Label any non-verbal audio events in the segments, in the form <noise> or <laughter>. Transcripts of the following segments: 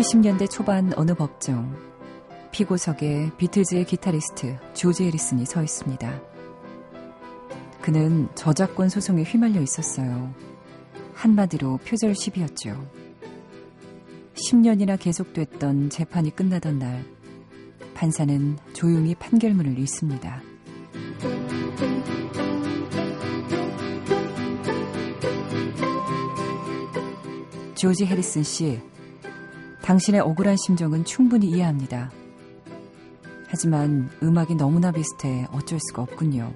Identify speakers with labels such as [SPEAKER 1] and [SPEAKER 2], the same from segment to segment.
[SPEAKER 1] 70년대 초반 어느 법정 피고석에 비틀즈의 기타리스트 조지 해리슨이 서 있습니다. 그는 저작권 소송에 휘말려 있었어요. 한마디로 표절 시비였죠. 10년이나 계속됐던 재판이 끝나던 날 판사는 조용히 판결문을 읽습니다. 조지 해리슨 씨, 당신의 억울한 심정은 충분히 이해합니다. 하지만 음악이 너무나 비슷해 어쩔 수가 없군요.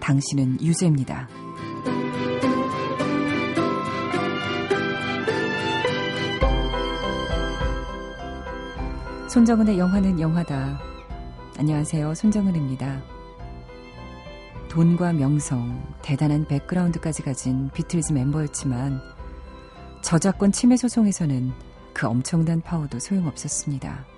[SPEAKER 1] 당신은 유죄입니다. 손정은의 영화는 영화다. 안녕하세요. 손정은입니다. 돈과 명성, 대단한 백그라운드까지 가진 비틀즈 멤버였지만 저작권 침해 소송에서는 그 엄청난 파워도 소용없었습니다.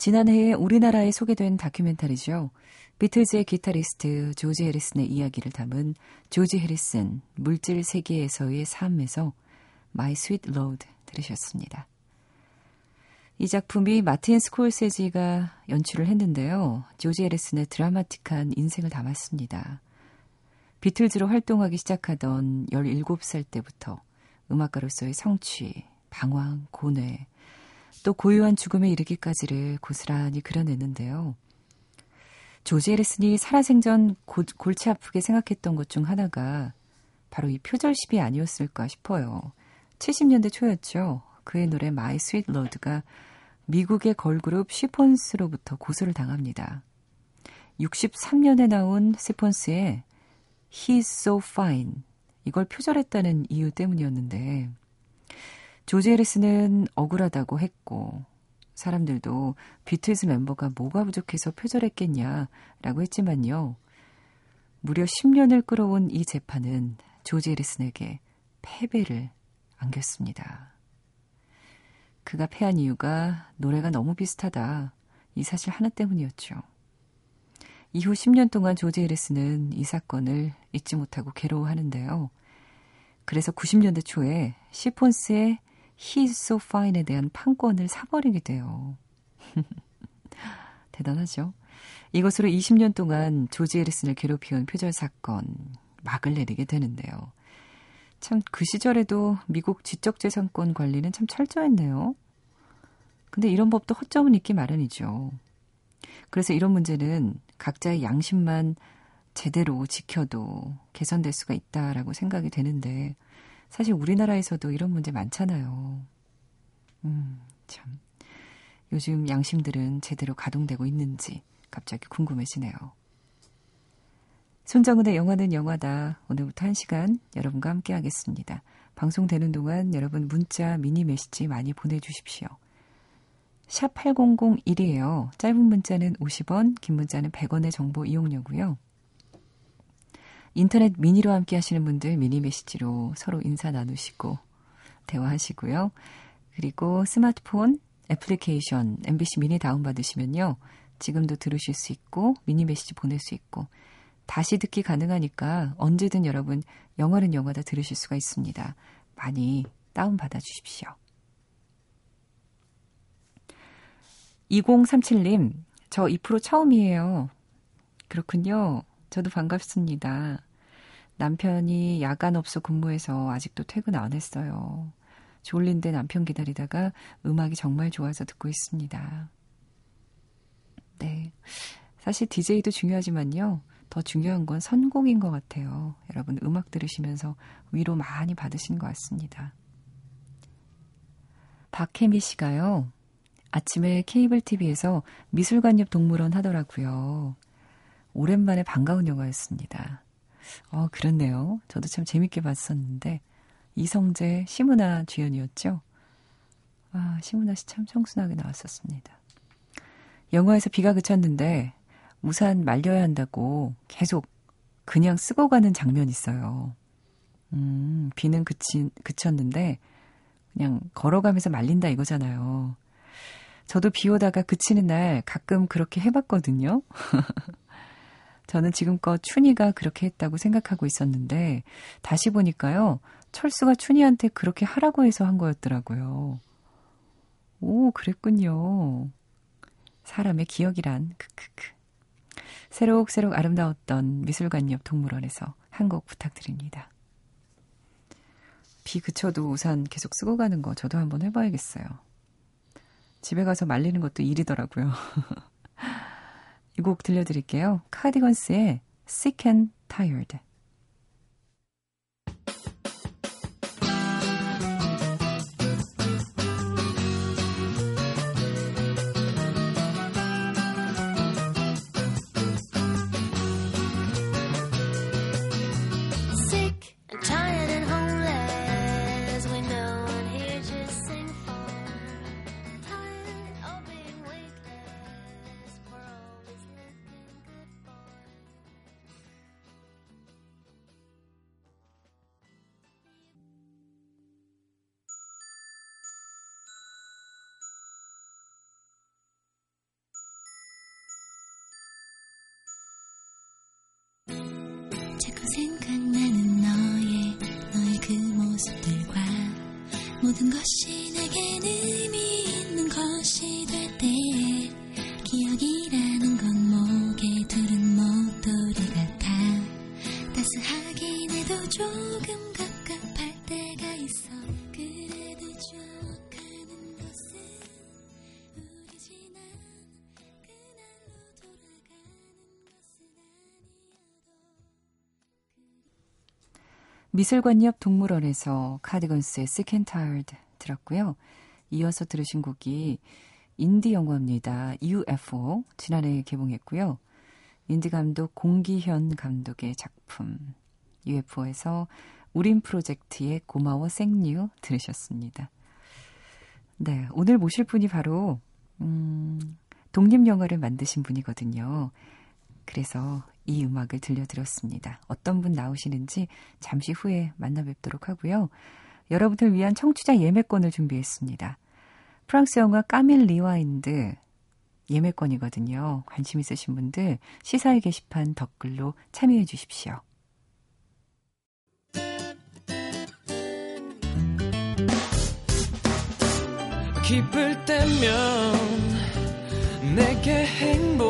[SPEAKER 1] 지난해에 우리나라에 소개된 다큐멘터리죠. 비틀즈의 기타리스트 조지 해리슨의 이야기를 담은 조지 해리슨 물질 세계에서의 삶에서 My Sweet Lord 들으셨습니다. 이 작품이 마틴 스콜세지가 연출을 했는데요. 조지 해리슨의 드라마틱한 인생을 담았습니다. 비틀즈로 활동하기 시작하던 17살 때부터 음악가로서의 성취, 방황, 고뇌, 또 고요한 죽음에 이르기까지를 고스란히 그려내는데요. 조지 에리슨이 살아생전 고, 골치 아프게 생각했던 것 중 하나가 바로 이 표절십이 아니었을까 싶어요. 70년대 초였죠. 그의 노래 My Sweet Lord가 미국의 걸그룹 시폰스로부터 고소를 당합니다. 63년에 나온 시폰스의 He's So Fine 이걸 표절했다는 이유 때문이었는데 조지 해리스는 억울하다고 했고 사람들도 비틀즈 멤버가 뭐가 부족해서 표절했겠냐라고 했지만요. 무려 10년을 끌어온 이 재판은 조지 해리슨에게 패배를 안겼습니다. 그가 패한 이유가 노래가 너무 비슷하다. 이 사실 하나 때문이었죠. 이후 10년 동안 조지 해리스는 이 사건을 잊지 못하고 괴로워하는데요. 그래서 90년대 초에 시폰스의 He's So Fine에 대한 판권을 사버리게 돼요. <laughs> 대단하죠? 이것으로 20년 동안 조지 에리슨을 괴롭히온 표절 사건 막을 내리게 되는데요. 참 그 시절에도 미국 지적재산권 관리는 참 철저했네요. 근데 이런 법도 허점은 있기 마련이죠. 그래서 이런 문제는 각자의 양심만 제대로 지켜도 개선될 수가 있다라고 생각이 되는데 사실 우리나라에서도 이런 문제 많잖아요. 음, 참. 요즘 양심들은 제대로 가동되고 있는지 갑자기 궁금해지네요. 손정은의 영화는 영화다. 오늘부터 한 시간 여러분과 함께 하겠습니다. 방송되는 동안 여러분 문자, 미니 메시지 많이 보내주십시오. 샵 8001이에요. 짧은 문자는 50원, 긴 문자는 100원의 정보 이용료고요. 인터넷 미니로 함께 하시는 분들 미니 메시지로 서로 인사 나누시고 대화하시고요. 그리고 스마트폰 애플리케이션 MBC 미니 다운받으시면요. 지금도 들으실 수 있고 미니 메시지 보낼 수 있고 다시 듣기 가능하니까 언제든 여러분 영화는 영화다 들으실 수가 있습니다. 많이 다운받아 주십시오. 2037님, 저 2% 처음이에요. 그렇군요. 저도 반갑습니다. 남편이 야간 업소 근무해서 아직도 퇴근 안 했어요. 졸린 데 남편 기다리다가 음악이 정말 좋아서 듣고 있습니다. 네. 사실 DJ도 중요하지만요. 더 중요한 건 선곡인 것 같아요. 여러분 음악 들으시면서 위로 많이 받으신 것 같습니다. 박혜미 씨가요. 아침에 케이블 TV에서 미술관 옆 동물원 하더라고요. 오랜만에 반가운 영화였습니다. 어, 그렇네요. 저도 참 재밌게 봤었는데, 이성재, 심은하 주연이었죠. 아, 심은하 씨참 청순하게 나왔었습니다. 영화에서 비가 그쳤는데 우산 말려야 한다고 계속 그냥 쓰고 가는 장면 있어요. 음, 비는 그치, 그쳤는데 그냥 걸어가면서 말린다 이거잖아요. 저도 비 오다가 그치는 날 가끔 그렇게 해봤거든요. <laughs> 저는 지금껏 춘희가 그렇게 했다고 생각하고 있었는데 다시 보니까요. 철수가 춘희한테 그렇게 하라고 해서 한 거였더라고요. 오, 그랬군요. 사람의 기억이란 크크크. 새록새록 아름다웠던 미술관 옆 동물원에서 한 곡 부탁드립니다. 비 그쳐도 우산 계속 쓰고 가는 거 저도 한번 해봐야겠어요. 집에 가서 말리는 것도 일이더라고요. <laughs> 이 곡 들려드릴게요. 카디건스의 Sick and Tired. 모든 것이 내겐 의미 있는 것이 될때 기억이라 미술관 옆 동물원에서 카디건스의 Tired 들었고요. 이어서 들으신 곡이 인디 영화입니다. UFO 지난해 개봉했고요. 인디 감독 공기현 감독의 작품 UFO에서 우린 프로젝트의 고마워 생뉴 들으셨습니다. 네, 오늘 모실 분이 바로 음, 독립 영화를 만드신 분이거든요. 그래서 이 음악을 들려드렸습니다. 어떤 분 나오시는지 잠시 후에 만나 뵙도록 하고요. 여러분을 위한 청취자 예매권을 준비했습니다. 프랑스 영화 까밀 리와인드 예매권이거든요. 관심 있으신 분들 시사회 게시판 댓글로 참여해 주십시오. 기쁠 때면 내게 행복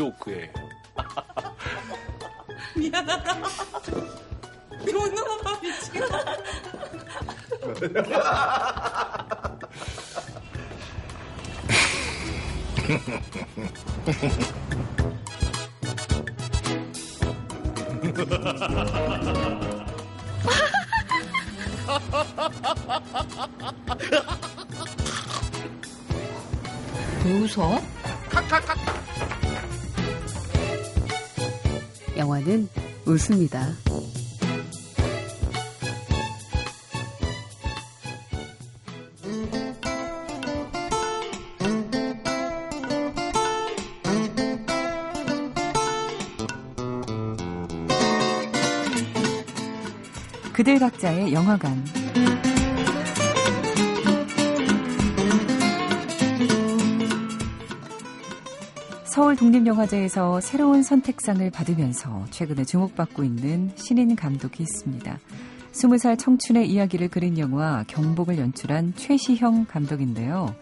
[SPEAKER 1] 조크예요. 미안하다. 존나 미치겠 웃어? 영화는 웃습니다. 그들 각자의 영화관 서울 독립영화제에서 새로운 선택상을 받으면서 최근에 주목받고 있는 신인 감독이 있습니다. 20살 청춘의 이야기를 그린 영화 경복을 연출한 최시형 감독인데요.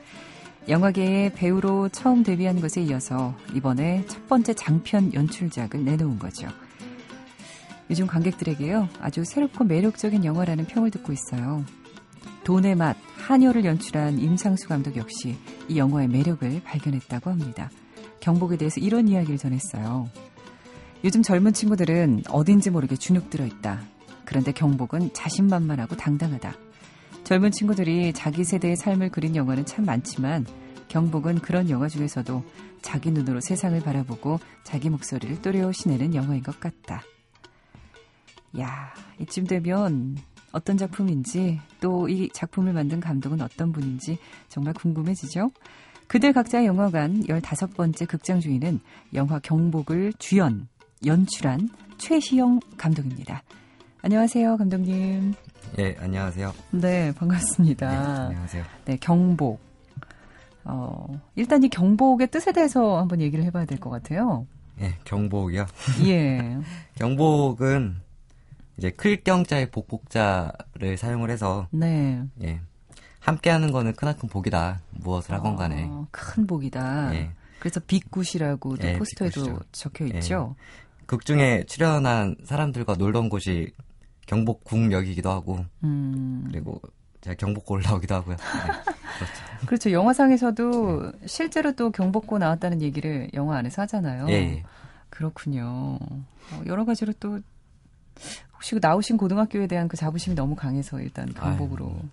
[SPEAKER 1] 영화계에 배우로 처음 데뷔한 것에 이어서 이번에 첫 번째 장편 연출작을 내놓은 거죠. 요즘 관객들에게요, 아주 새롭고 매력적인 영화라는 평을 듣고 있어요. 돈의 맛, 한여를 연출한 임상수 감독 역시 이 영화의 매력을 발견했다고 합니다. 경복에 대해서 이런 이야기를 전했어요. 요즘 젊은 친구들은 어딘지 모르게 주눅 들어 있다. 그런데 경복은 자신만만하고 당당하다. 젊은 친구들이 자기 세대의 삶을 그린 영화는 참 많지만 경복은 그런 영화 중에서도 자기 눈으로 세상을 바라보고 자기 목소리를 또렷이 내는 영화인 것 같다. 야, 이쯤 되면 어떤 작품인지 또 이 작품을 만든 감독은 어떤 분인지 정말 궁금해지죠? 그들 각자의 영화관 15번째 극장 주인은 영화 경복을 주연, 연출한 최시영 감독입니다. 안녕하세요, 감독님.
[SPEAKER 2] 예, 안녕하세요.
[SPEAKER 1] 네, 반갑습니다.
[SPEAKER 2] 네, 안녕하세요.
[SPEAKER 1] 네, 경복. 어, 일단 이 경복의 뜻에 대해서 한번 얘기를 해봐야 될 것 같아요.
[SPEAKER 2] 예, 경복이요.
[SPEAKER 1] 예. <laughs>
[SPEAKER 2] 경복은 이제 클 경자의 복복자를 사용을 해서
[SPEAKER 1] 네.
[SPEAKER 2] 예. 함께 하는 거는 크나큰 복이다. 무엇을 하건 간에.
[SPEAKER 1] 어, 큰 복이다.
[SPEAKER 2] 예.
[SPEAKER 1] 그래서 빅굿이라고
[SPEAKER 2] 예,
[SPEAKER 1] 포스터에도
[SPEAKER 2] 빅굿이죠.
[SPEAKER 1] 적혀 있죠.
[SPEAKER 2] 극 중에 출연한 사람들과 놀던 곳이 경복궁역이기도 하고
[SPEAKER 1] 음.
[SPEAKER 2] 그리고 제가 경복고 올라오기도 하고요. 네, <laughs> 그렇죠.
[SPEAKER 1] 그렇죠. 영화상에서도 실제로 또 경복고 나왔다는 얘기를 영화 안에서 하잖아요.
[SPEAKER 2] 예, 예.
[SPEAKER 1] 그렇군요. 어, 여러 가지로 또 혹시 그 나오신 고등학교에 대한 그 자부심이 너무 강해서 일단 경복으로.
[SPEAKER 2] 아유,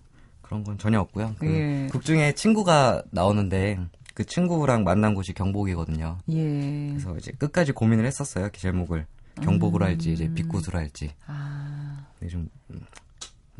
[SPEAKER 2] 그런 건 전혀 없고요. 그
[SPEAKER 1] 예.
[SPEAKER 2] 극 중에 친구가 나오는데 그 친구랑 만난 곳이 경복이거든요.
[SPEAKER 1] 예.
[SPEAKER 2] 그래서 이제 끝까지 고민을 했었어요. 그 제목을 경복으로 할지 이제 빅굿으로 할지.
[SPEAKER 1] 아,
[SPEAKER 2] 좀 음.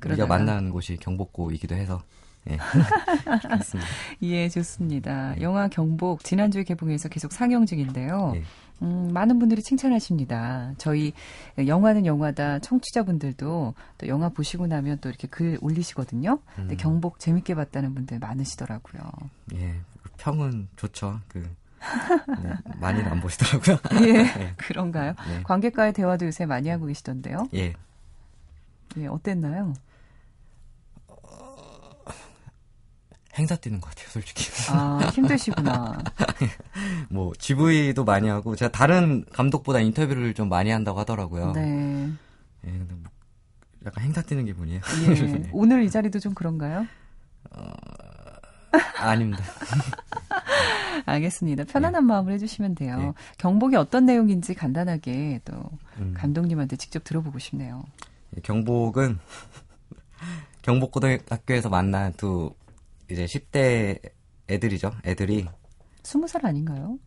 [SPEAKER 2] 우리가 만난 곳이 경복고이기도 해서 예. <laughs>
[SPEAKER 1] 예, 좋습니다.
[SPEAKER 2] 네.
[SPEAKER 1] 영화 경복 지난주에 개봉해서 계속 상영 중인데요.
[SPEAKER 2] 예.
[SPEAKER 1] 음, 많은 분들이 칭찬하십니다. 저희 영화는 영화다 청취자분들도 또 영화 보시고 나면 또 이렇게 글 올리시거든요. 근데
[SPEAKER 2] 음.
[SPEAKER 1] 경복 재밌게 봤다는 분들 많으시더라고요.
[SPEAKER 2] 예. 그 평은 좋죠. 그 네, 많이는 안 보시더라고요. <laughs>
[SPEAKER 1] 예, <laughs>
[SPEAKER 2] 네.
[SPEAKER 1] 그런가요?
[SPEAKER 2] 네.
[SPEAKER 1] 관객과의 대화도 요새 많이 하고 계시던데요.
[SPEAKER 2] 예.
[SPEAKER 1] 예, 어땠나요?
[SPEAKER 2] 행사 뛰는 것 같아요, 솔직히.
[SPEAKER 1] 아, 힘드시구나. <laughs>
[SPEAKER 2] 뭐 GV도 많이 하고 제가 다른 감독보다 인터뷰를 좀 많이 한다고 하더라고요.
[SPEAKER 1] 네.
[SPEAKER 2] 예, 근데 뭐 약간 행사 뛰는 기분이에요.
[SPEAKER 1] 예. <laughs> 오늘 이 자리도 좀 그런가요?
[SPEAKER 2] 아, 아닙니다. <laughs>
[SPEAKER 1] 알겠습니다. 편안한 마음을 해주시면 돼요.
[SPEAKER 2] 네.
[SPEAKER 1] 경복이 어떤 내용인지 간단하게 또
[SPEAKER 2] 음.
[SPEAKER 1] 감독님한테 직접 들어보고 싶네요.
[SPEAKER 2] 예, 경복은 경복고등학교에서 만난 두 이제 10대 애들이죠. 애들이
[SPEAKER 1] 스무 살 아닌가요?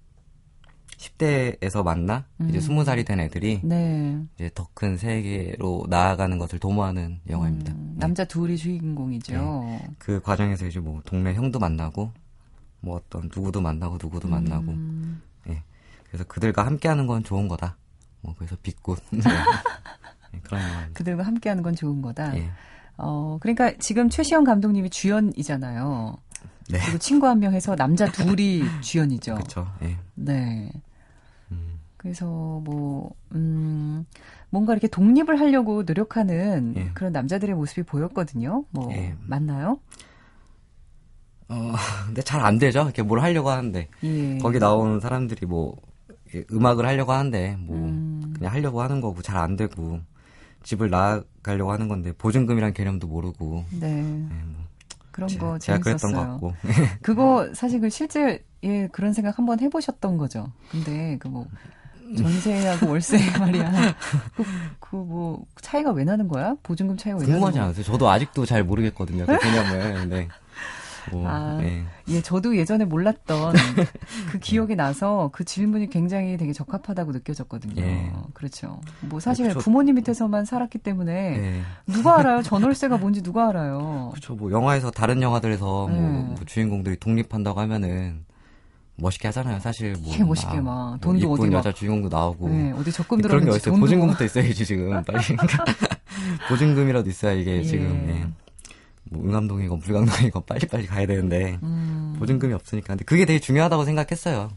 [SPEAKER 2] 10대에서 만나 이제
[SPEAKER 1] 음.
[SPEAKER 2] 20살이 된 애들이
[SPEAKER 1] 네.
[SPEAKER 2] 이제 더 큰 세계로 나아가는 것을 도모하는 영화입니다.
[SPEAKER 1] 음,
[SPEAKER 2] 네.
[SPEAKER 1] 남자 둘이 주인공이죠.
[SPEAKER 2] 그 과정에서 이제 뭐 동네 형도 만나고 뭐 어떤 누구도 만나고 누구도 만나고
[SPEAKER 1] 음,
[SPEAKER 2] 그래서 그들과 함께하는 건 좋은 거다. 뭐 그래서 빛꽃 <laughs> 네. 네, 그런 영화입니다.
[SPEAKER 1] 그들과 함께하는 건 좋은 거다.
[SPEAKER 2] 예.
[SPEAKER 1] 어, 그러니까 지금 최시영 감독님이 주연이잖아요.
[SPEAKER 2] 네.
[SPEAKER 1] 그리고 친구 한 명 해서 남자 둘이 <laughs> 주연이죠.
[SPEAKER 2] 그렇죠. 예.
[SPEAKER 1] 네.
[SPEAKER 2] 음,
[SPEAKER 1] 그래서 뭐, 음, 뭔가 이렇게 독립을 하려고 노력하는
[SPEAKER 2] 예.
[SPEAKER 1] 그런 남자들의 모습이 보였거든요. 뭐,
[SPEAKER 2] 예.
[SPEAKER 1] 맞나요?
[SPEAKER 2] 어, 근데 잘 안 되죠. 이렇게 뭘 하려고 하는데
[SPEAKER 1] 예.
[SPEAKER 2] 거기 나오는 사람들이 뭐 음악을 하려고 하는데 뭐
[SPEAKER 1] 음.
[SPEAKER 2] 그냥 하려고 하는 거고 잘 안 되고 집을 나가려고 하는 건데 보증금이란 개념도 모르고
[SPEAKER 1] 네.
[SPEAKER 2] 예, 뭐
[SPEAKER 1] 그런
[SPEAKER 2] 제-
[SPEAKER 1] 거
[SPEAKER 2] 제가 그랬던 것
[SPEAKER 1] 재밌었어요.
[SPEAKER 2] 같고 <laughs>
[SPEAKER 1] 그거 사실 그 실제 예 그런 생각 한번 해보셨던 거죠. 근데 그 뭐 전세하고 월세 <laughs> 말이야. 그뭐 차이가 왜 나는 거야? 보증금 차이가 왜 나는
[SPEAKER 2] 궁금하지
[SPEAKER 1] 거야?
[SPEAKER 2] 않으세요? 저도 아직도 잘 모르겠거든요. 그 개념을. 근 데뭐
[SPEAKER 1] 아.
[SPEAKER 2] 예.
[SPEAKER 1] 예, 저도 예전에 몰랐던 그 기억이 나서 그 질문이 굉장히 되게 적합하다고 느껴졌거든요.
[SPEAKER 2] 예.
[SPEAKER 1] 그렇죠. 뭐 사실
[SPEAKER 2] 그쵸.
[SPEAKER 1] 부모님 밑에서만 살았기 때문에
[SPEAKER 2] 예.
[SPEAKER 1] 누가 알아요? 전월세가 뭔지 누가 알아요?
[SPEAKER 2] 그렇죠. 뭐 영화에서 다른 영화들에서 뭐,
[SPEAKER 1] 네.
[SPEAKER 2] 뭐 주인공들이 독립한다고 하면은 멋있게 하잖아요. 사실 뭐
[SPEAKER 1] 예, 멋있게
[SPEAKER 2] 막뭐
[SPEAKER 1] 돈도
[SPEAKER 2] 이쁜
[SPEAKER 1] 어디 막-
[SPEAKER 2] 여자 주인공도 나오고
[SPEAKER 1] 네, 어디 적금
[SPEAKER 2] 그런 게 어딨어요.
[SPEAKER 1] 돈도
[SPEAKER 2] 보증금부터 있어야지 지금 빨리 <laughs> 보증금이라도 있어야 이게
[SPEAKER 1] 예.
[SPEAKER 2] 지금 예. 뭐 응암동이건 불광동이건 <laughs> 빨리빨리 가야 되는데
[SPEAKER 1] 음,
[SPEAKER 2] 보증금이 없으니까 근데 그게 되게 중요하다고 생각했어요.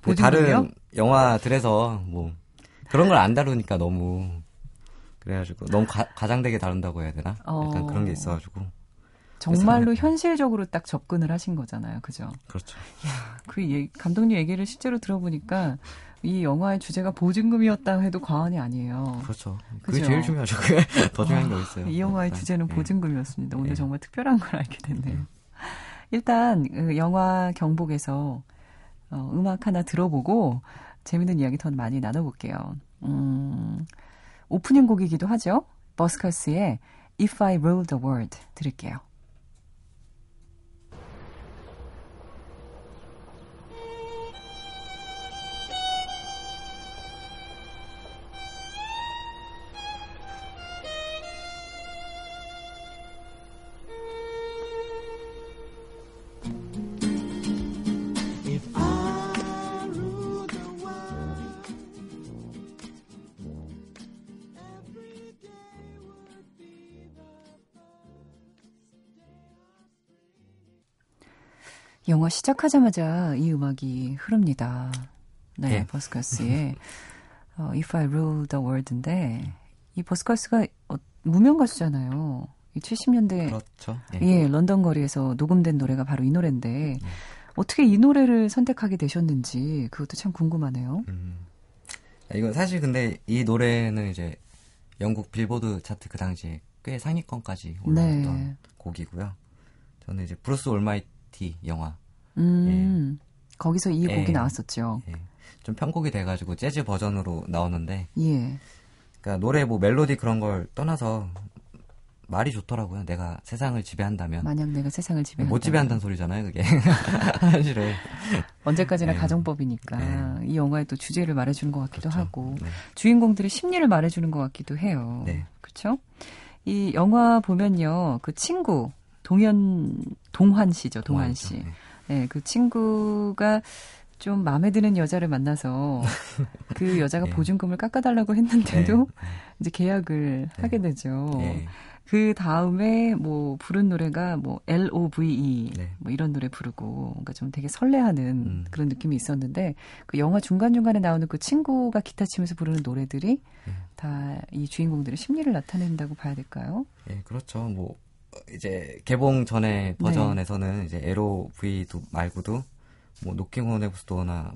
[SPEAKER 2] 그 다른 영화들에서 뭐 그런 걸 안 다루니까 너무 그래가지고 너무 과, 장되게 다룬다고 해야 되나? 약간 어. 그런 게 있어가지고
[SPEAKER 1] 정말로 현실적으로 딱 접근을 하신 거잖아요, 그죠?
[SPEAKER 2] 그렇죠.
[SPEAKER 1] 야, 그 얘기, 감독님 얘기를 실제로 들어보니까 이 영화의 주제가 보증금이었다 해도 과언이 아니에요.
[SPEAKER 2] 그렇죠. 그게 그죠? 제일 중요하죠. 그게 <laughs> 더 중요한 게 어딨어요.
[SPEAKER 1] 이 영화의 네. 주제는 네. 보증금이었습니다. 오늘 네. 정말 특별한 걸 알게 됐네요. 네. 일단 그 영화 경복에서 어, 음악 하나 들어보고 재밌는 이야기 더 많이 나눠볼게요. 음, 오프닝 곡이기도 하죠. 버스커스의 If I Rule the World 들을게요. 영화 시작하자마자 이 음악이 흐릅니다. 네, 예. 버스커스의 어, If I Rule the World인데 이 버스커스가 어, 무명 가수잖아요. 이 70년대
[SPEAKER 2] 그렇죠.
[SPEAKER 1] 예. 예. 런던 거리에서 녹음된 노래가 바로 이 노래인데 음. 어떻게 이 노래를 선택하게 되셨는지 그것도 참 궁금하네요. 음.
[SPEAKER 2] 이건 사실 근데 이 노래는 이제 영국 빌보드 차트 그 당시에 꽤 상위권까지 올라왔던 네. 곡이고요. 저는 이제 Bruce Almighty 영화.
[SPEAKER 1] 음, 예. 거기서 이 곡이 예. 나왔었죠. 예.
[SPEAKER 2] 좀 편곡이 돼가지고 재즈 버전으로 나오는데.
[SPEAKER 1] 예.
[SPEAKER 2] 그러니까 노래 뭐 멜로디 그런 걸 떠나서 말이 좋더라고요. 내가 세상을 지배한다면.
[SPEAKER 1] 만약 내가 세상을 지배한다면.
[SPEAKER 2] 못 지배한다는 소리잖아요, 그게. <laughs> 사실은.
[SPEAKER 1] 언제까지나 네. 가정법이니까. 네. 이 영화의 또 주제를 말해주는 것 같기도 그렇죠. 하고. 네. 주인공들의 심리를 말해주는 것 같기도 해요. 네. 그렇죠? 이 영화 보면요. 그 친구, 동현 동환 씨죠, 동환 씨. 네. 네, 그 친구가 좀 마음에 드는 여자를 만나서 <laughs> 그 여자가 네. 보증금을 깎아달라고 했는데도 네. 이제 계약을 네. 하게 되죠. 네. 그 다음에 뭐 부른 노래가 뭐 L.O.V.E 네. 뭐 이런 노래 부르고 뭔가 좀 되게 설레하는 음. 그런 느낌이 있었는데 그 영화 중간 중간에 나오는 그 친구가 기타 치면서 부르는 노래들이 네. 다이 주인공들의 심리를 나타낸다고 봐야 될까요?
[SPEAKER 2] 예, 그렇죠. 뭐 이제 개봉 전에 네. 버전에서는 네. 이제 LOVE도 말고도 뭐 Knockin' on Heaven's Door나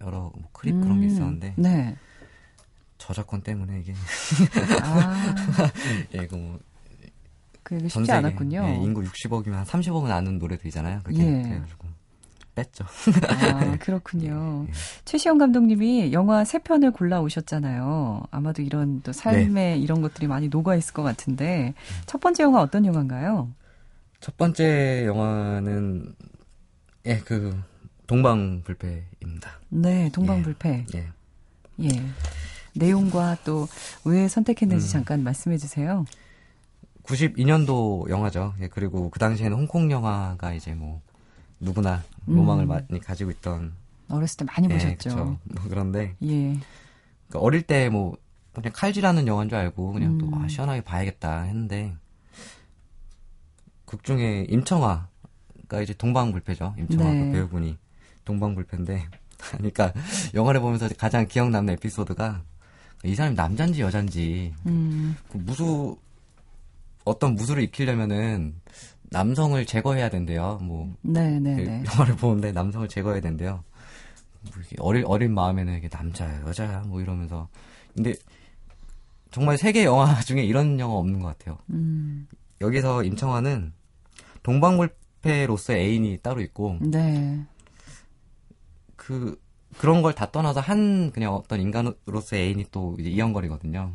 [SPEAKER 2] 여러 뭐 Creep 음, 그런 게 음. 있었는데 네. 저작권 때문에 이게 아. <laughs> 예, 이거 뭐
[SPEAKER 1] 그게 쉽지 않았군요.
[SPEAKER 2] 예, 인구 60억이면 한 30억은 아는 노래들이잖아요. 그게 예. 그래가지고 뺐죠.
[SPEAKER 1] 아, <laughs> 그렇군요. 예, 예. 최시형 감독님이 영화 세 편을 골라 오셨잖아요. 아마도 이런 또 삶에 네. 이런 것들이 많이 녹아 있을 것 같은데 첫 번째 영화 어떤 영화인가요?
[SPEAKER 2] 첫 번째 영화는 예, 그 동방불패입니다.
[SPEAKER 1] 네, 동방불패. 예. 예. 예. 내용과 또 왜 선택했는지 음. 잠깐 말씀해 주세요.
[SPEAKER 2] 92년도 영화죠. 예, 그리고 그 당시에는 홍콩 영화가 이제 뭐 누구나 로망을 음. 많이 가지고 있던
[SPEAKER 1] 어렸을 때 많이 예, 보셨죠.
[SPEAKER 2] 뭐 그런데 예. 그러니까 어릴 때 뭐 그냥 칼질하는 영화인 줄 알고 그냥 음. 또 아, 시원하게 봐야겠다 했는데 극 중에 임청아가 이제 동방불패죠. 임청아 네. 그 배우분이 동방불패인데 <laughs> 그러니까 영화를 보면서 가장 기억 남는 에피소드가 이 사람이 남잔지 여잔지 음. 그 무수 어떤 무술을 익히려면은 남성을 제거해야 된대요. 뭐
[SPEAKER 1] 네네네. 네,
[SPEAKER 2] 그 네. 영화를 보는데 남성을 제거해야 된대요. 뭐 어린 어린 마음에는 이게 남자야 여자야 뭐 이러면서 근데 정말 세계 영화 <laughs> 중에 이런 영화 없는 것 같아요. 음. 여기서 임청완은 동방불패로서의 애인이 따로 있고 네. 그 그런 걸 다 떠나서 한 그냥 어떤 인간으로서의 애인이 또 이제 이영걸이거든요.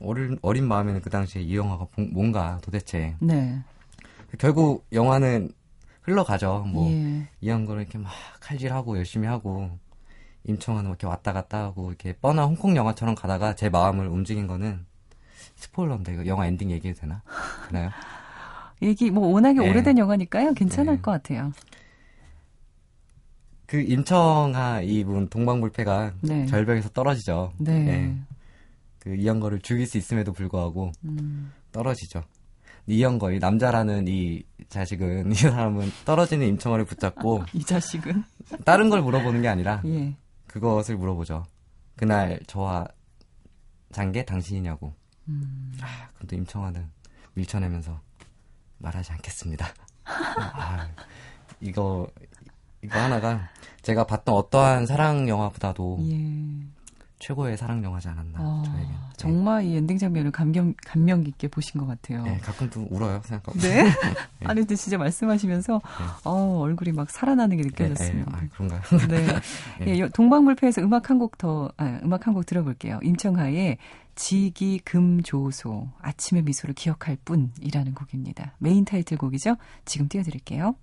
[SPEAKER 2] 어린, 어린 마음에는 그 당시에 이 영화가 뭔가 도대체. 네. 결국 영화는 흘러가죠. 뭐, 예. 이영걸은 이렇게 막 칼질하고 열심히 하고, 임청완은 이렇게 왔다 갔다 하고, 이렇게 뻔한 홍콩 영화처럼 가다가 제 마음을 움직인 거는, 스포일러인데, 이거 영화 엔딩 얘기해도 되나? 되나요?
[SPEAKER 1] 얘기, 뭐, 워낙에 네. 오래된 영화니까요. 괜찮을 네. 것 같아요.
[SPEAKER 2] 그 임청아 이분 동방불패가 네. 절벽에서 떨어지죠. 네. 네. 그 이영거를 죽일 수 있음에도 불구하고 음. 떨어지죠. 이영거 이 남자라는 이 자식은 <laughs> 이 사람은 떨어지는 임청아를 붙잡고
[SPEAKER 1] 이 자식은
[SPEAKER 2] 다른 걸 물어보는 게 아니라 예. 그것을 물어보죠. 그날 저와 잔게 당신이냐고. 음. 아, 그럼 또 임청아는 밀쳐내면서 말하지 않겠습니다. <laughs> 아, 이거 이거 하나가 제가 봤던 어떠한 사랑 영화보다도 예. 최고의 사랑 영화지 않았나 아, 저에게. 네.
[SPEAKER 1] 정말 이 엔딩 장면을 감경 감명 깊게 보신 것 같아요.
[SPEAKER 2] 네, 가끔 또 울어요 생각하고.
[SPEAKER 1] 네. <laughs> 네. <laughs> 아니 근데 진짜 말씀하시면서 네. 어, 얼굴이 막 살아나는 게 느껴졌어요.
[SPEAKER 2] 아, 그런가요? <laughs>
[SPEAKER 1] 네. 네. 예, 동방불패에서 음악 한 곡 더, 아, 음악 한 곡 들어볼게요. 임청하의 지기 금조소 아침의 미소를 기억할 뿐이라는 곡입니다. 메인 타이틀곡이죠. 지금 띄워드릴게요.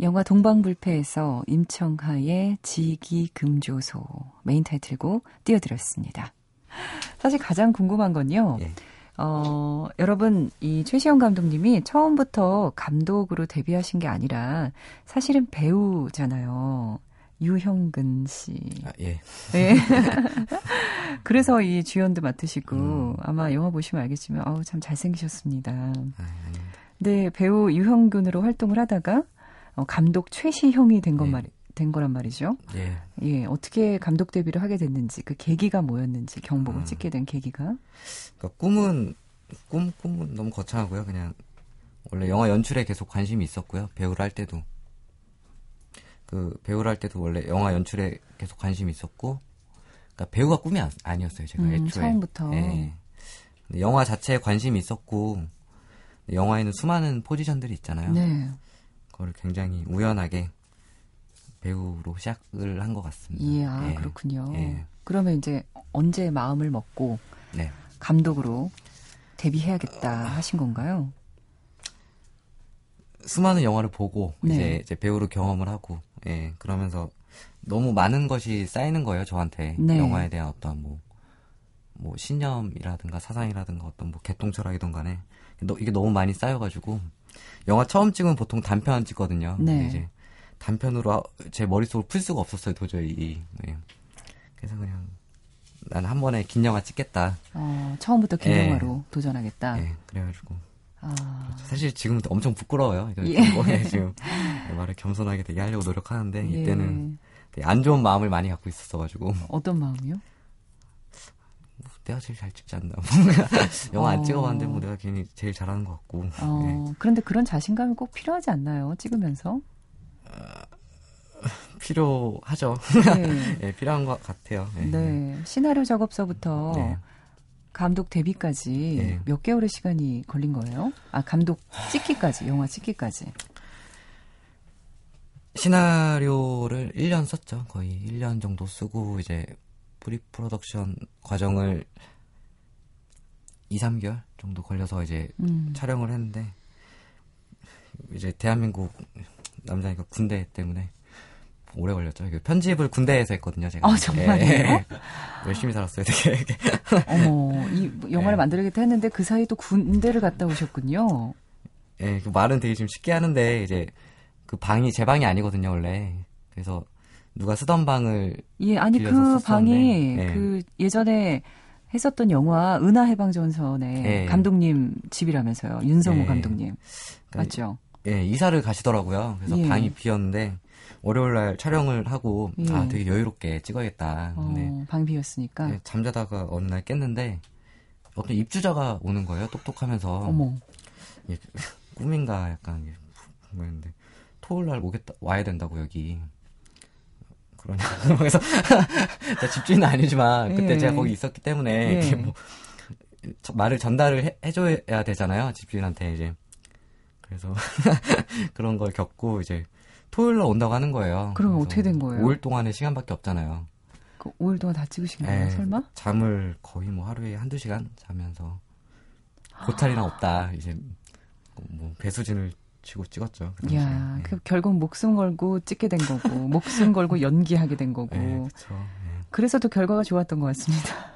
[SPEAKER 1] 영화 동방불패에서 임청하의 지기금조소 메인 타이틀곡 띄워드렸습니다. 사실 가장 궁금한 건요. 예. 어, 여러분, 이 최시영 감독님이 처음부터 감독으로 데뷔하신 게 아니라 사실은 배우잖아요. 유형근 씨.
[SPEAKER 2] 아, 예.
[SPEAKER 1] 네. <laughs> 그래서 이 주연도 맡으시고 음. 아마 영화 보시면 알겠지만 어우 참 잘생기셨습니다. 아, 네, 배우 유형근으로 활동을 하다가 어, 감독 최시형이 된건 네. 말, 된 거란 말이죠. 예. 예. 어떻게 감독 데뷔를 하게 됐는지, 그 계기가 뭐였는지, 경복을 음. 찍게 된 계기가.
[SPEAKER 2] 그러니까 꿈은, 꿈, 꿈은 너무 거창하고요. 그냥, 원래 영화 연출에 계속 관심이 있었고요. 배우를 할 때도. 그, 배우를 할 때도 원래 영화 연출에 계속 관심이 있었고, 그러니까 배우가 꿈이 아, 니었어요 제가 음, 애초에.
[SPEAKER 1] 처음부터. 예.
[SPEAKER 2] 영화 자체에 관심이 있었고, 영화에는 수많은 포지션들이 있잖아요. 네. 그걸 굉장히 우연하게 배우로 시작을 한 것 같습니다.
[SPEAKER 1] 예, 아, 예. 그렇군요. 예. 그러면 이제 언제 마음을 먹고 네. 감독으로 데뷔해야겠다 하신 건가요?
[SPEAKER 2] 수많은 영화를 보고 네. 이제, 이제 배우로 경험을 하고 예 그러면서 너무 많은 것이 쌓이는 거예요 저한테 네. 영화에 대한 어떤 뭐, 뭐 신념이라든가 사상이라든가 어떤 뭐 개똥철학이든 간에 이게 너무 많이 쌓여가지고 영화 처음 찍으면 보통 단편 찍거든요. 네. 이제 단편으로 제 머릿속을 풀 수가 없었어요, 도저히. 네. 그래서 그냥 난 한 번에 긴 영화 찍겠다.
[SPEAKER 1] 어, 처음부터 긴 네. 영화로 도전하겠다.
[SPEAKER 2] 네, 그래가지고. 아. 그렇죠. 사실 지금 엄청 부끄러워요. 예. <laughs> 지금 말을 겸손하게 되게 하려고 노력하는데 예. 이때는 되게 안 좋은 마음을 많이 갖고 있었어가지고.
[SPEAKER 1] 어떤 마음이요?
[SPEAKER 2] 내가 제일 잘 찍지 않나. <laughs> 영화 안 어. 찍어봤는데 뭐 내가 괜히 제일 잘하는 것 같고.
[SPEAKER 1] 어. 네. 그런데 그런 자신감이 꼭 필요하지 않나요? 찍으면서? 어,
[SPEAKER 2] 필요하죠. 네. 네. <laughs> 필요한 것 같아요.
[SPEAKER 1] 네. 네. 시나리오 작업서부터 네. 감독 데뷔까지 네. 몇 개월의 시간이 걸린 거예요? 아, 감독 찍기까지, 영화 찍기까지.
[SPEAKER 2] 시나리오를 1년 썼죠. 거의 1년 정도 쓰고 이제 pre-production 과정을 2, 3개월 정도 걸려서 이제 음. 촬영을 했는데 이제 대한민국 남자니까 군대 때문에 오래 걸렸죠. 편집을 군대에서 했거든요, 제가.
[SPEAKER 1] 아, 정말요? 예,
[SPEAKER 2] 열심히 살았어요, 되게. <laughs>
[SPEAKER 1] 어머, 이 영화를 예. 만들겠다 했는데 그 사이 또 군대를 갔다 오셨군요.
[SPEAKER 2] 예, 그 말은 되게 좀 쉽게 하는데 이제 그 방이 제 방이 아니거든요, 원래. 그래서 누가 쓰던 방을
[SPEAKER 1] 예 아니 그 방이 네. 그 예전에 했었던 영화 은하 해방 전선의 네. 감독님 집이라면서요 윤성호 네. 감독님 그러니까, 맞죠?
[SPEAKER 2] 예 이사를 가시더라고요. 그래서 예. 방이 비었는데 월요일 날 촬영을 하고 예. 아 되게 여유롭게 찍어야겠다.
[SPEAKER 1] 어, 네. 방이 비었으니까
[SPEAKER 2] 네, 잠자다가 어느 날 깼는데 어떤 입주자가 오는 거예요. 똑똑하면서
[SPEAKER 1] 어머
[SPEAKER 2] 예, <laughs> 꿈인가 약간 그랬는데 토요일 날 오겠다 와야 된다고 여기 그러냐. 그래서 <laughs> <laughs> 집주인은 아니지만 그때 예. 제가 거기 있었기 때문에 예. 뭐 말을 전달을 해, 해줘야 되잖아요. 집주인한테 이제. 그래서 <laughs> 그런 걸 겪고 이제 토요일 날 온다고 하는 거예요.
[SPEAKER 1] 그럼 어떻게 된 거예요?
[SPEAKER 2] 5일 동안의 시간밖에 없잖아요.
[SPEAKER 1] 그 5일 동안 다 찍으신 거예요, 네, 설마?
[SPEAKER 2] 잠을 거의 뭐 하루에 한두 시간 자면서 고찰이나 없다. 이제 뭐 배수진을 치고 찍었죠.
[SPEAKER 1] 그 야, 네. 그 결국 목숨 걸고 찍게 된 거고, 목숨 걸고 연기하게 된 거고. 네, 그렇죠. 네. 그래서 또 결과가 좋았던 것 같습니다.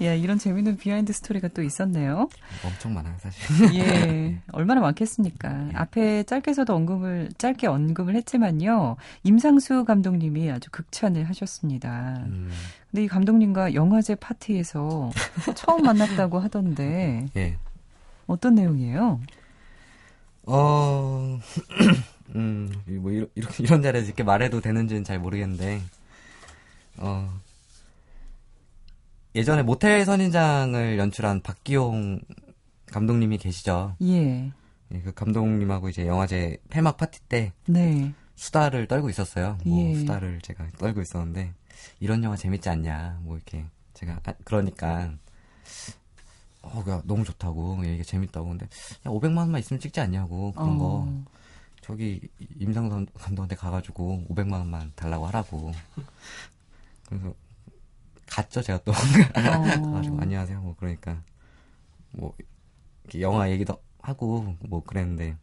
[SPEAKER 1] 예, <laughs> 이런 재밌는 behind story가 또 있었네요.
[SPEAKER 2] 엄청 많아요, 사실. <laughs>
[SPEAKER 1] 예, 얼마나 많겠습니까? 예. 앞에 짧게서도 언급을, 짧게 언급을 했지만요. 임상수 감독님이 아주 극찬을 하셨습니다. 음. 근데 이 감독님과 영화제 파티에서 처음 만났다고 하던데. <laughs> 예. 어떤 내용이에요?
[SPEAKER 2] 어, <clears throat> 음, 뭐, 이런, 이런 자리에서 이렇게 말해도 되는지는 잘 모르겠는데, 어, 예전에 모텔 선인장을 연출한 박기용 감독님이 계시죠. 예. 예. 그 감독님하고 이제 영화제 폐막 파티 때 네. 수다를 떨고 있었어요. 뭐 예. 수다를 제가 떨고 있었는데 이런 영화 재밌지 않냐. 뭐 이렇게 제가 아, 그러니까 어, 야, 너무 좋다고. 이게 재밌다고. 근데 야 500만 원만 있으면 찍지 않냐고. 그런 어. 거 저기 임상선 감독한테 가가지고 500만 원만 달라고 하라고. 그래서 갔죠 제가 또. 어. 가지고 안녕하세요. 뭐 그러니까 뭐 영화 얘기도 하고 뭐 그랬는데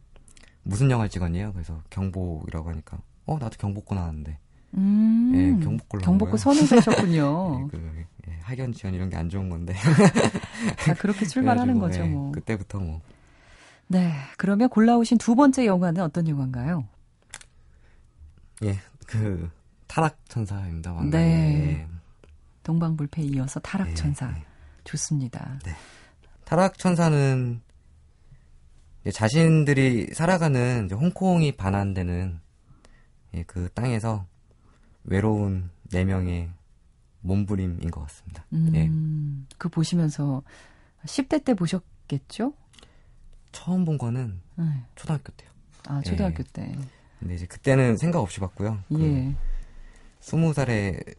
[SPEAKER 2] 무슨 영화를 찍었니요? 그래서 경복이라고 하니까. 어 나도 경복고 나왔는데 음, 예, 경복고
[SPEAKER 1] 경복고 선임되셨군요.
[SPEAKER 2] 예, 그 예, 학연 지원 이런 게 안 좋은 건데. <laughs>
[SPEAKER 1] 아, 그렇게 출발하는 거죠, 예, 뭐.
[SPEAKER 2] 그때부터 뭐.
[SPEAKER 1] 네, 그러면 골라오신 두 번째 영화는 어떤 영화인가요?
[SPEAKER 2] 예, 그 타락천사입니다. 왕가의.
[SPEAKER 1] 네. 동방불패 이어서 타락천사. 네, 네. 좋습니다. 네.
[SPEAKER 2] 타락천사는 자신들이 살아가는 홍콩이 반환되는 그 땅에서 외로운 네 명의 몸부림인 것 같습니다. 음,
[SPEAKER 1] 예. 그 보시면서 10대 때 보셨겠죠?
[SPEAKER 2] 처음 본 거는 네. 초등학교 때요.
[SPEAKER 1] 아, 초등학교 예. 때.
[SPEAKER 2] 근데 이제 그때는 생각 없이 봤고요. 그 예. 20살에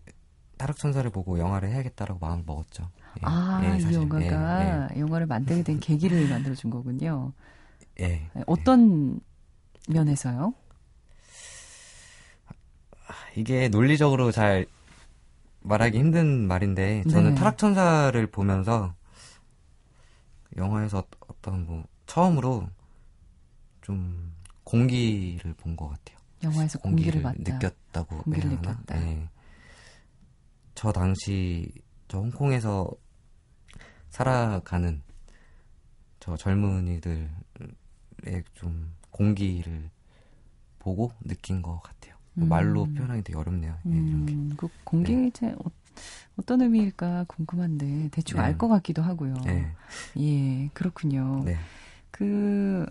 [SPEAKER 2] 타락천사를 보고 영화를 해야겠다라고 마음을 먹었죠.
[SPEAKER 1] 예, 아, 예, 이 영화가 예, 예. 영화를 만들게 된 계기를 만들어준 거군요. 예. 네, 어떤 면에서요?
[SPEAKER 2] 이게 논리적으로 잘 말하기 힘든 말인데 저는 네. 타락천사를 보면서 영화에서 어떤 뭐 처음으로 좀 공기를 본 것 같아요.
[SPEAKER 1] 영화에서 공기를, 공기를
[SPEAKER 2] 느꼈다고
[SPEAKER 1] 공기를 느꼈다. 네.
[SPEAKER 2] 저 당시 저 홍콩에서 살아가는 저 젊은이들의 좀 공기를 보고 느낀 것 같아요. 음. 말로 표현하기 되게 어렵네요. 예,
[SPEAKER 1] 음, 그 공기 네. 제 어, 떤 의미일까 궁금한데 대충 네. 알것 같기도 하고요. 네. 예, 그렇군요. 네. 그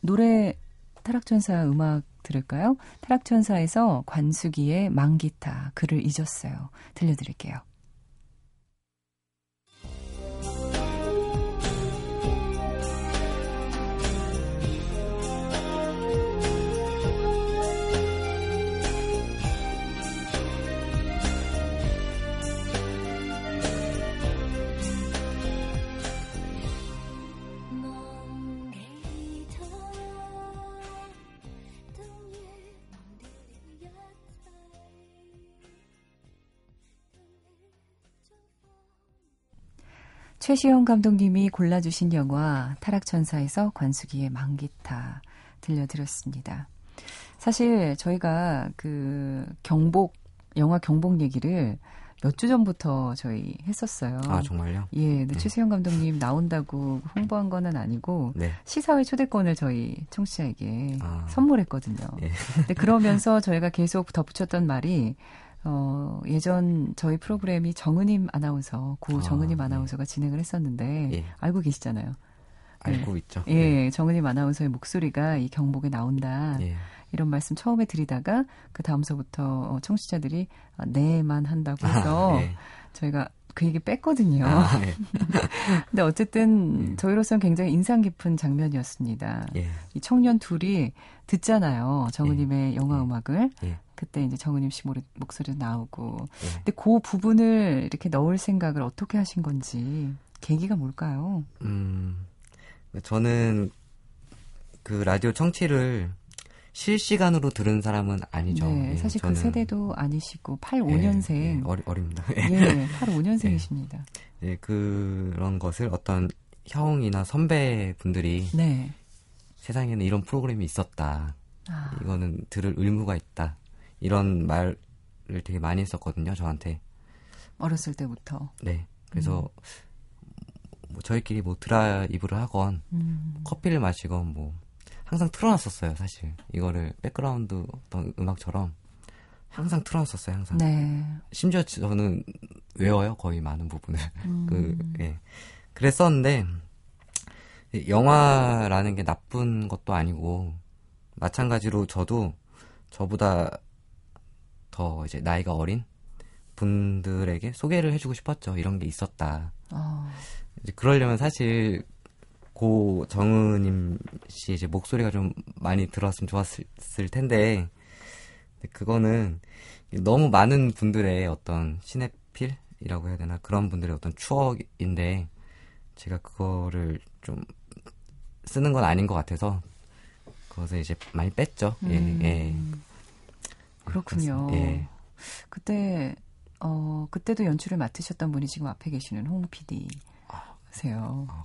[SPEAKER 1] 노래 타락천사 음악 들을까요? 타락천사에서 관수기의 망기타 글을 잊었어요. 들려드릴게요. 최시영 감독님이 골라주신 영화 타락천사에서 관수기의 망기타 들려드렸습니다. 사실 저희가 그 경복 영화 경복 얘기를 몇 주 전부터 저희 했었어요.
[SPEAKER 2] 아 정말요?
[SPEAKER 1] 예, 근데 네. 최수영 감독님 나온다고 홍보한 거는 아니고 네. 시사회 초대권을 저희 청취자에게 아. 선물했거든요. 예. 근데 그러면서 저희가 계속 덧붙였던 말이 어, 예전 저희 프로그램이 정은임 아나운서, 고 아, 정은임 아, 나운서가 네. 진행을 했었는데, 예. 알고 계시잖아요.
[SPEAKER 2] 알고 네. 있죠.
[SPEAKER 1] 예, 네. 정은임 아나운서의 목소리가 이 경복에 나온다. 예. 이런 말씀 처음에 드리다가, 그 다음서부터 어, 청취자들이 아, 네만 한다고 해서, 아, 예. 저희가 그 얘기 뺐거든요. 아, 예. <laughs> 근데 어쨌든 음. 저희로서는 굉장히 인상 깊은 장면이었습니다. 예. 이 청년 둘이 듣잖아요. 정은님의 예. 영화 예. 음악을. 예. 그때 이제 정은임 씨 목소리 나오고. 네. 근데 그 부분을 이렇게 넣을 생각을 어떻게 하신 건지 계기가 뭘까요? 음,
[SPEAKER 2] 저는 그 라디오 청취를 실시간으로 들은 사람은 아니죠.
[SPEAKER 1] 네, 예, 사실 그 세대도 아니시고 85년생. 예,
[SPEAKER 2] 예, 어리, 어립니다. <laughs>
[SPEAKER 1] 예, 85년생이십니다.
[SPEAKER 2] 예, 그런 것을 어떤 형이나 선배분들이 네. 세상에는 이런 프로그램이 있었다. 아. 이거는 들을 의무가 있다. 이런 말을 되게 많이 했었거든요, 저한테.
[SPEAKER 1] 어렸을 때부터.
[SPEAKER 2] 네. 그래서 음. 뭐 저희끼리 뭐 드라이브를 하건 음. 커피를 마시건 뭐 항상 틀어놨었어요, 사실. 이거를 백그라운드 어떤 음악처럼 항상 틀어놨었어요, 항상. 네. 심지어 저는 외워요, 거의 많은 부분을. 음. 그, 예. 그랬었는데, 영화라는 게 나쁜 것도 아니고, 마찬가지로 저도 저보다 더 이제 나이가 어린 분들에게 소개를 해주고 싶었죠. 이런 게 있었다. 어. 이제 그러려면 사실 고 정은님 씨 이제 목소리가 좀 많이 들어왔으면 좋았을 텐데 그거는 너무 많은 분들의 어떤 시네필이라고 해야 되나 그런 분들의 어떤 추억인데 제가 그거를 좀 쓰는 건 아닌 것 같아서 그것을 이제 많이 뺐죠. 예, 음. 예.
[SPEAKER 1] 그렇군요. 예. 그때 어 그때도 연출을 맡으셨던 분이 지금 앞에 계시는 홍 PD세요. 아,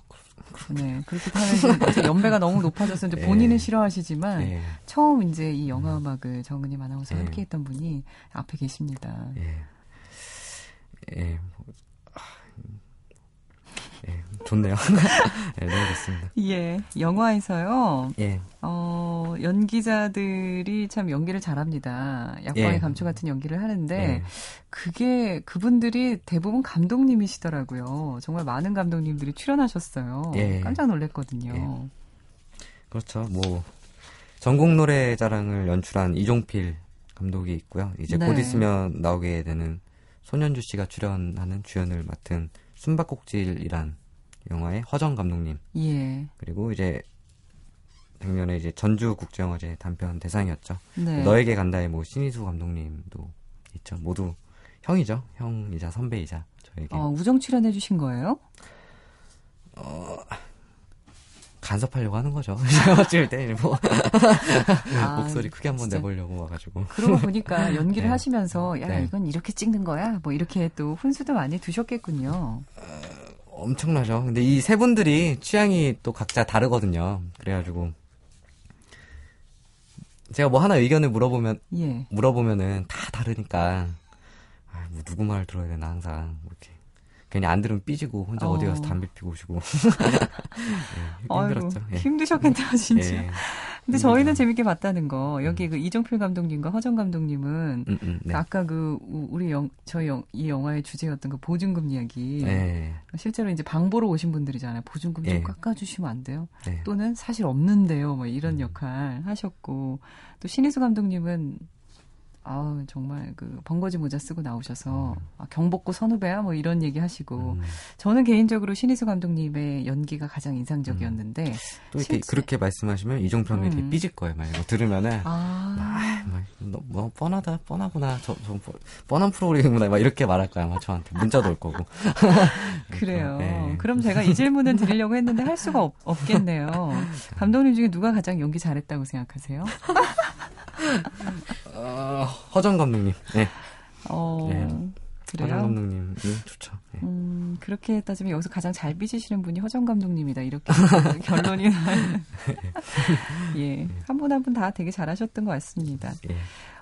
[SPEAKER 1] 네, 그렇게 하면 연배가 너무 높아져서 이제 예. 본인은 예. 싫어하시지만 예. 처음 이제 이 영화 음. 음악을 정은님 아나운서 예. 함께했던 분이 앞에 계십니다. 예.
[SPEAKER 2] 좋네요. <laughs> 네, 너무 좋습니다.
[SPEAKER 1] 예, 영화에서요. 예. 어, 연기자들이 참 연기를 잘합니다. 약방의 예. 감초 같은 연기를 하는데 예. 그게 그분들이 대부분 감독님이시더라고요. 정말 많은 감독님들이 출연하셨어요. 예. 깜짝 놀랐거든요. 예.
[SPEAKER 2] 그렇죠. 뭐 전국 노래자랑을 연출한 이종필 감독이 있고요. 이제 네. 곧 있으면 나오게 되는 손현주 씨가 출연하는 주연을 맡은 숨바꼭질이란 영화의 허정 감독님. 예. 그리고 이제 작년에 이제 전주국제영화제 단편 대상이었죠. 네. 너에게 간다의 뭐 신희수 감독님도 있죠. 모두 형이죠. 형이자 선배이자 저에게.
[SPEAKER 1] 어, 우정 출연해 주신 거예요?
[SPEAKER 2] 어, 간섭하려고 하는 거죠. <laughs> 영화 찍을 때, 뭐. <laughs> 아, 목소리 크게 한번 내보려고 와가지고.
[SPEAKER 1] 그러고 보니까 <laughs> 연기를 네. 하시면서, 야, 네. 이건 이렇게 찍는 거야? 뭐, 이렇게 또 훈수도 많이 두셨겠군요. 어,
[SPEAKER 2] 엄청나죠. 근데 이 세 분들이 취향이 또 각자 다르거든요. 그래가지고. 제가 뭐 하나 의견을 물어보면, 예. 물어보면은 다 다르니까, 아, 뭐 누구 말 들어야 되나, 항상. 뭐 이렇게. 괜히 안 들으면 삐지고 혼자 어. 디 가서 담배 피고 오시고 <laughs> 네, 힘들었죠.
[SPEAKER 1] 예. 힘드셨겠네요 진짜. 예. 근데 저희는 재밌게 봤다는 거 여기 음. 그 이종필 감독님과 허정 감독님은 음, 음, 네. 아까 그 우리 영, 저희 영, 이 영화의 주제였던 그 보증금 이야기 네. 실제로 이제 방 보러 오신 분들이잖아요. 보증금 좀 네. 깎아주시면 안 돼요? 네. 또는 사실 없는데요. 뭐 이런 음. 역할 하셨고 또 신희수 감독님은 아 정말 그 번거지 모자 쓰고 나오셔서 음. 아, 경복고 선후배야 뭐 이런 얘기 하시고 음. 저는 개인적으로 신희수 감독님의 연기가 가장 인상적이었는데 음.
[SPEAKER 2] 또 이렇게 실제... 그렇게 말씀하시면 이종평이 음. 삐질 거예요. 만약 들으면은 아, 아 뭐, 뭐 뻔하다 뻔하구나 저, 저 뻔한 프로그램이구나 막 이렇게 말할 거야 아마 저한테 문자도 올 거고 <laughs>
[SPEAKER 1] 그래요. 네. 그럼 제가 이 질문을 드리려고 했는데 할 수가 없, 없겠네요. 감독님 중에 누가 가장 연기 잘했다고 생각하세요? <laughs>
[SPEAKER 2] 어, 허정 감독님. 네. 어,
[SPEAKER 1] 네. 그래요?
[SPEAKER 2] 허정 감독님 좋죠. 네.
[SPEAKER 1] 음, 그렇게 따지면 여기서 가장 잘 삐지시는 분이 허정 감독님이다. 이렇게 <laughs> 결론이 나는. <laughs> 예. 한 분 한 분 다 되게 잘하셨던 것 같습니다. 예.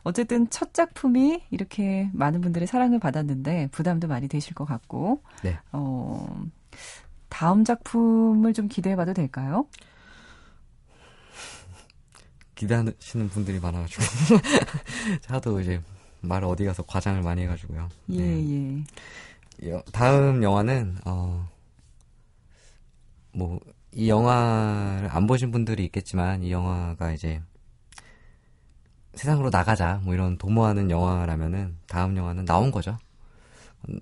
[SPEAKER 1] 어쨌든 첫 작품이 이렇게 많은 분들의 사랑을 받았는데 부담도 많이 되실 것 같고. 네. 어, 다음 작품을 좀 기대해봐도 될까요?
[SPEAKER 2] 기대하시는 분들이 많아가지고 <laughs> 하도 이제 말 어디 가서 과장을 많이 해가지고요.
[SPEAKER 1] 예 네.
[SPEAKER 2] 예. 다음 영화는 어 뭐 이 영화를 안 보신 분들이 있겠지만 이 영화가 이제 세상으로 나가자 뭐 이런 도모하는 영화라면은 다음 영화는 나온 거죠.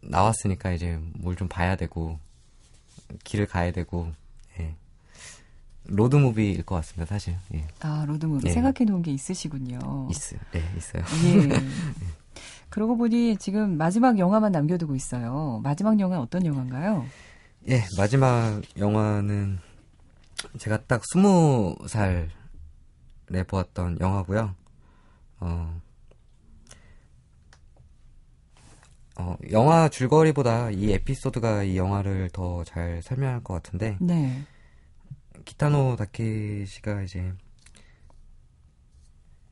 [SPEAKER 2] 나왔으니까 이제 뭘 좀 봐야 되고 길을 가야 되고 road movie일 것 같습니다, 사실. 예.
[SPEAKER 1] 아, road movie. 예. 생각해 놓은 게 있으시군요.
[SPEAKER 2] 있어요. 네, 있어요.
[SPEAKER 1] 예. <laughs> 그러고 보니 지금 마지막 영화만 남겨두고 있어요. 마지막 영화 어떤 영화인가요?
[SPEAKER 2] 예, 마지막 영화는 제가 딱 스무 살 보았던 영화고요. 어, 어, 영화 줄거리보다 이 에피소드가 이 영화를 더 잘 설명할 것 같은데. 네. 기타노 다케시가 이제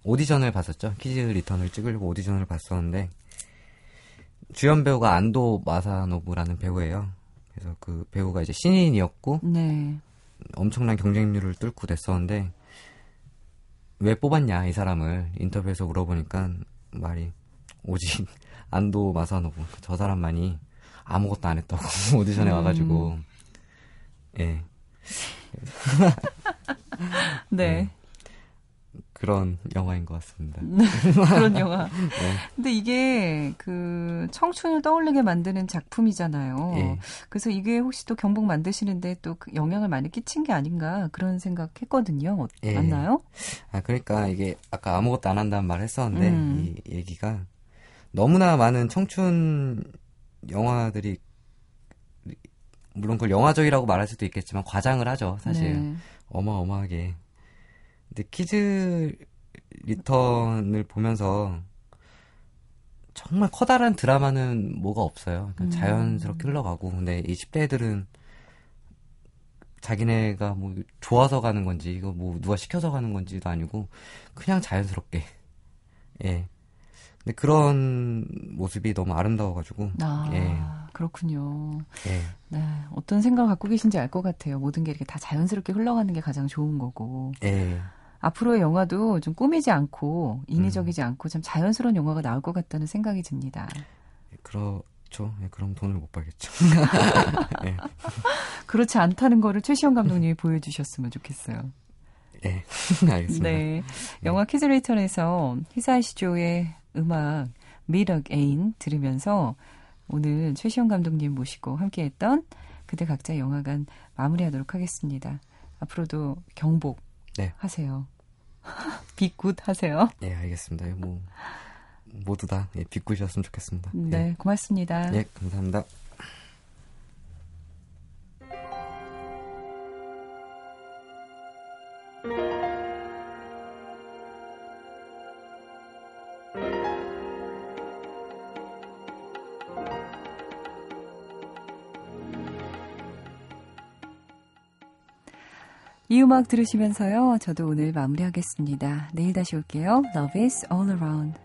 [SPEAKER 2] 오디션을 봤었죠. Kids Return을 찍으려고 오디션을 봤었는데 주연 배우가 안도 마사노부라는 배우예요. 그래서 그 배우가 이제 신인이었고 네. 엄청난 경쟁률을 뚫고 됐었는데 왜 뽑았냐 이 사람을 인터뷰에서 물어보니까 말이 오직 <laughs> 안도 마사노부 저 사람만이 아무것도 안 했다고 <laughs> 오디션에 음. 와가지고 예.
[SPEAKER 1] 네. <laughs> 네.
[SPEAKER 2] 그런 영화인 것 같습니다. <laughs>
[SPEAKER 1] 그런 영화. <laughs> 네. 근데 이게 그 청춘을 떠올리게 만드는 작품이잖아요. 예. 그래서 이게 혹시 또 경복 만드시는데 또 그 영향을 많이 끼친 게 아닌가 그런 생각했거든요. 예. 맞나요?
[SPEAKER 2] 아 그러니까 이게 아까 아무것도 안 한다는 말 했었는데 음. 이 얘기가 너무나 많은 청춘 영화들이 물론 그걸 영화적이라고 말할 수도 있겠지만 과장을 하죠 사실 네. 어마어마하게 근데 Kids Return을 보면서 정말 커다란 드라마는 뭐가 없어요. 그러니까 음. 자연스럽게 흘러가고. 근데 이 10대들은 자기네가 뭐 좋아서 가는 건지, 이거 뭐 누가 시켜서 가는 건지도 아니고, 그냥 자연스럽게. 예. 근데 그런 모습이 너무 아름다워가지고.
[SPEAKER 1] 아, 예. 그렇군요. 예. 네. 어떤 생각을 갖고 계신지 알 것 같아요. 모든 게 이렇게 다 자연스럽게 흘러가는 게 가장 좋은 거고. 예. 앞으로의 영화도 좀 꾸미지 않고 인위적이지 음. 않고 좀 자연스러운 영화가 나올 것 같다는 생각이 듭니다.
[SPEAKER 2] 예, 그렇죠. 예, 그럼 돈을 못 벌겠죠. <laughs> <laughs>
[SPEAKER 1] 예. 그렇지 않다는 거를 최시영 감독님이 보여주셨으면 좋겠어요. <laughs>
[SPEAKER 2] 네, 알겠습니다. 네.
[SPEAKER 1] 영화 Kids Return에서 히사이시 조의 음악 Meet Again 들으면서 오늘 최시형 감독님 모시고 함께했던 그들 각자 영화관 마무리하도록 하겠습니다. 앞으로도 경복 네. 하세요. <laughs> Big Good 하세요.
[SPEAKER 2] 네, 알겠습니다. 뭐 모두 다 예, Big Good이었으면 좋겠습니다.
[SPEAKER 1] 네, 네, 고맙습니다.
[SPEAKER 2] 네, 감사합니다.
[SPEAKER 1] 음악 들으시면서요. 저도 오늘 마무리하겠습니다. 내일 다시 올게요. Love is all around.